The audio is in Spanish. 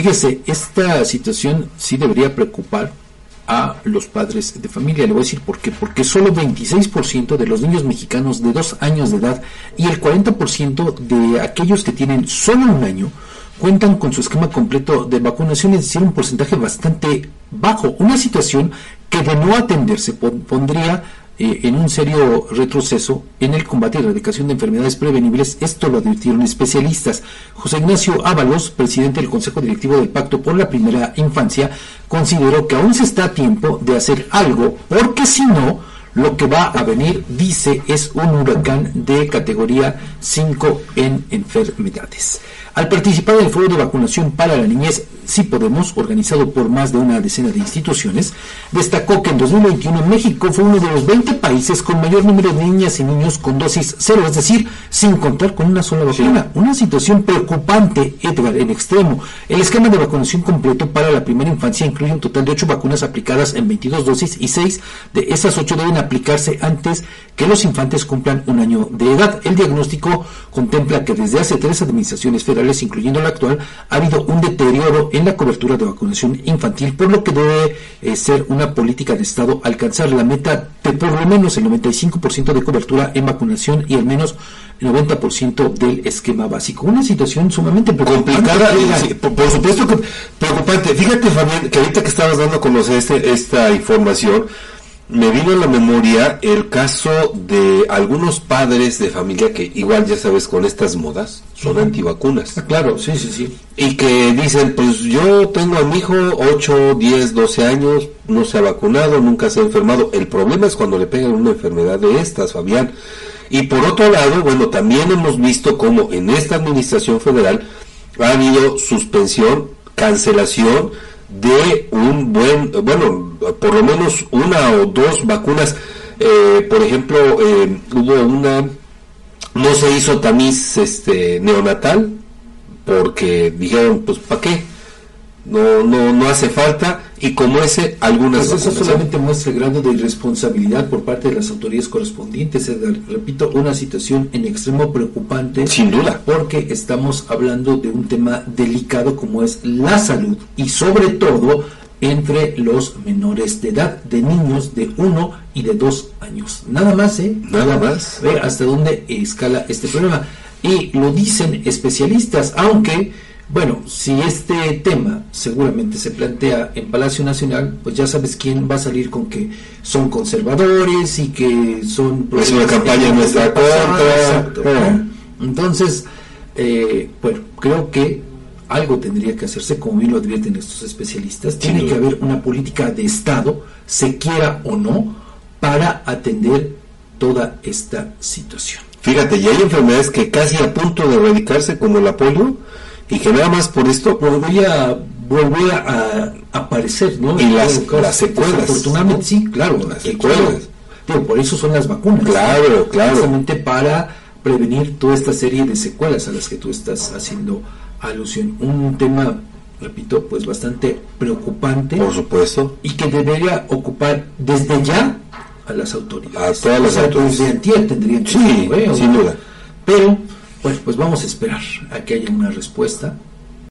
Fíjese, esta situación sí debería preocupar a los padres de familia. Le voy a decir por qué. Porque solo 26% de los niños mexicanos de dos años de edad y el 40% de aquellos que tienen solo un año cuentan con su esquema completo de vacunación, es decir, un porcentaje bastante bajo. Una situación que de no atenderse pondría eh, en un serio retroceso en el combate y erradicación de enfermedades prevenibles. Esto lo advirtieron especialistas. José Ignacio Ábalos, presidente del Consejo Directivo del Pacto por la Primera Infancia, consideró que aún se está a tiempo de hacer algo, porque si no, lo que va a venir, dice, es un huracán de categoría 5 en enfermedades. Al participar en el foro de vacunación para la niñez Sí Podemos, organizado por más de una decena de instituciones, destacó que en 2021 México fue uno de los 20 países con mayor número de niñas y niños con dosis cero, es decir, sin contar con una sola vacuna. Una situación preocupante, Edgar, en extremo. El esquema de vacunación completo para la primera infancia incluye un total de 8 vacunas aplicadas en 22 dosis y 6 de esas 8 deben aplicarse antes que los infantes cumplan un año de edad. El diagnóstico contempla que desde hace tres administraciones federales, incluyendo la actual, ha habido un deterioro en la cobertura de vacunación infantil, por lo que debe eh, ser una política de Estado alcanzar la meta de por lo menos el 95% de cobertura en vacunación y al menos el 90% del esquema básico. Una situación sumamente complicada. por, supuesto que preocupante. Fíjate, Fabián, que ahorita que estabas dando a conocer este, esta información, me vino a la memoria el caso de algunos padres de familia que igual ya sabes con estas modas son antivacunas. Ah, claro, sí, sí, sí. Y que dicen, pues yo tengo a mi hijo 8, 10, 12 años, no se ha vacunado, nunca se ha enfermado. El problema es cuando le pegan una enfermedad de estas, Fabián. Y por otro lado, bueno, también hemos visto cómo en esta administración federal ha habido suspensión, cancelación, de un buen, bueno, por lo menos una o dos vacunas. Eh, por ejemplo, eh, hubo una, no se hizo tamiz este, neonatal, porque dijeron, pues, ¿para qué? no, no, no hace falta y como ese algunas pues eso solamente muestra el grado de irresponsabilidad por parte de las autoridades correspondientes repito una situación en extremo preocupante sin duda porque estamos hablando de un tema delicado como es la salud y sobre todo entre los menores de edad, de niños de uno y de dos años. Nada más, ¿eh? Nada más. Ve hasta dónde escala este problema. Y lo dicen especialistas, aunque bueno, si este tema seguramente se plantea en Palacio Nacional, pues ya sabes quién va a salir con que son conservadores y que son... Es una campaña en nuestra contra. Entonces, eh, bueno, creo que algo tendría que hacerse, como bien lo advierten estos especialistas. Tiene que haber una política de Estado, se quiera o no, para atender toda esta situación. Fíjate, y hay enfermedades que casi a punto de erradicarse, como el polio, y que nada más por esto volvería, volver a, aparecer, ¿no? Y las, las secuelas. Afortunadamente, sí, claro, las secuelas. por eso son las vacunas. Claro, claro. Precisamente para prevenir toda esta serie de secuelas a las que tú estás haciendo alusión. Un tema, repito, pues bastante preocupante. Por supuesto. Y que debería ocupar desde ya a las autoridades. A todas las autoridades. Desde tendrían que Sí, sin duda. Pero bueno, pues vamos a esperar a que haya una respuesta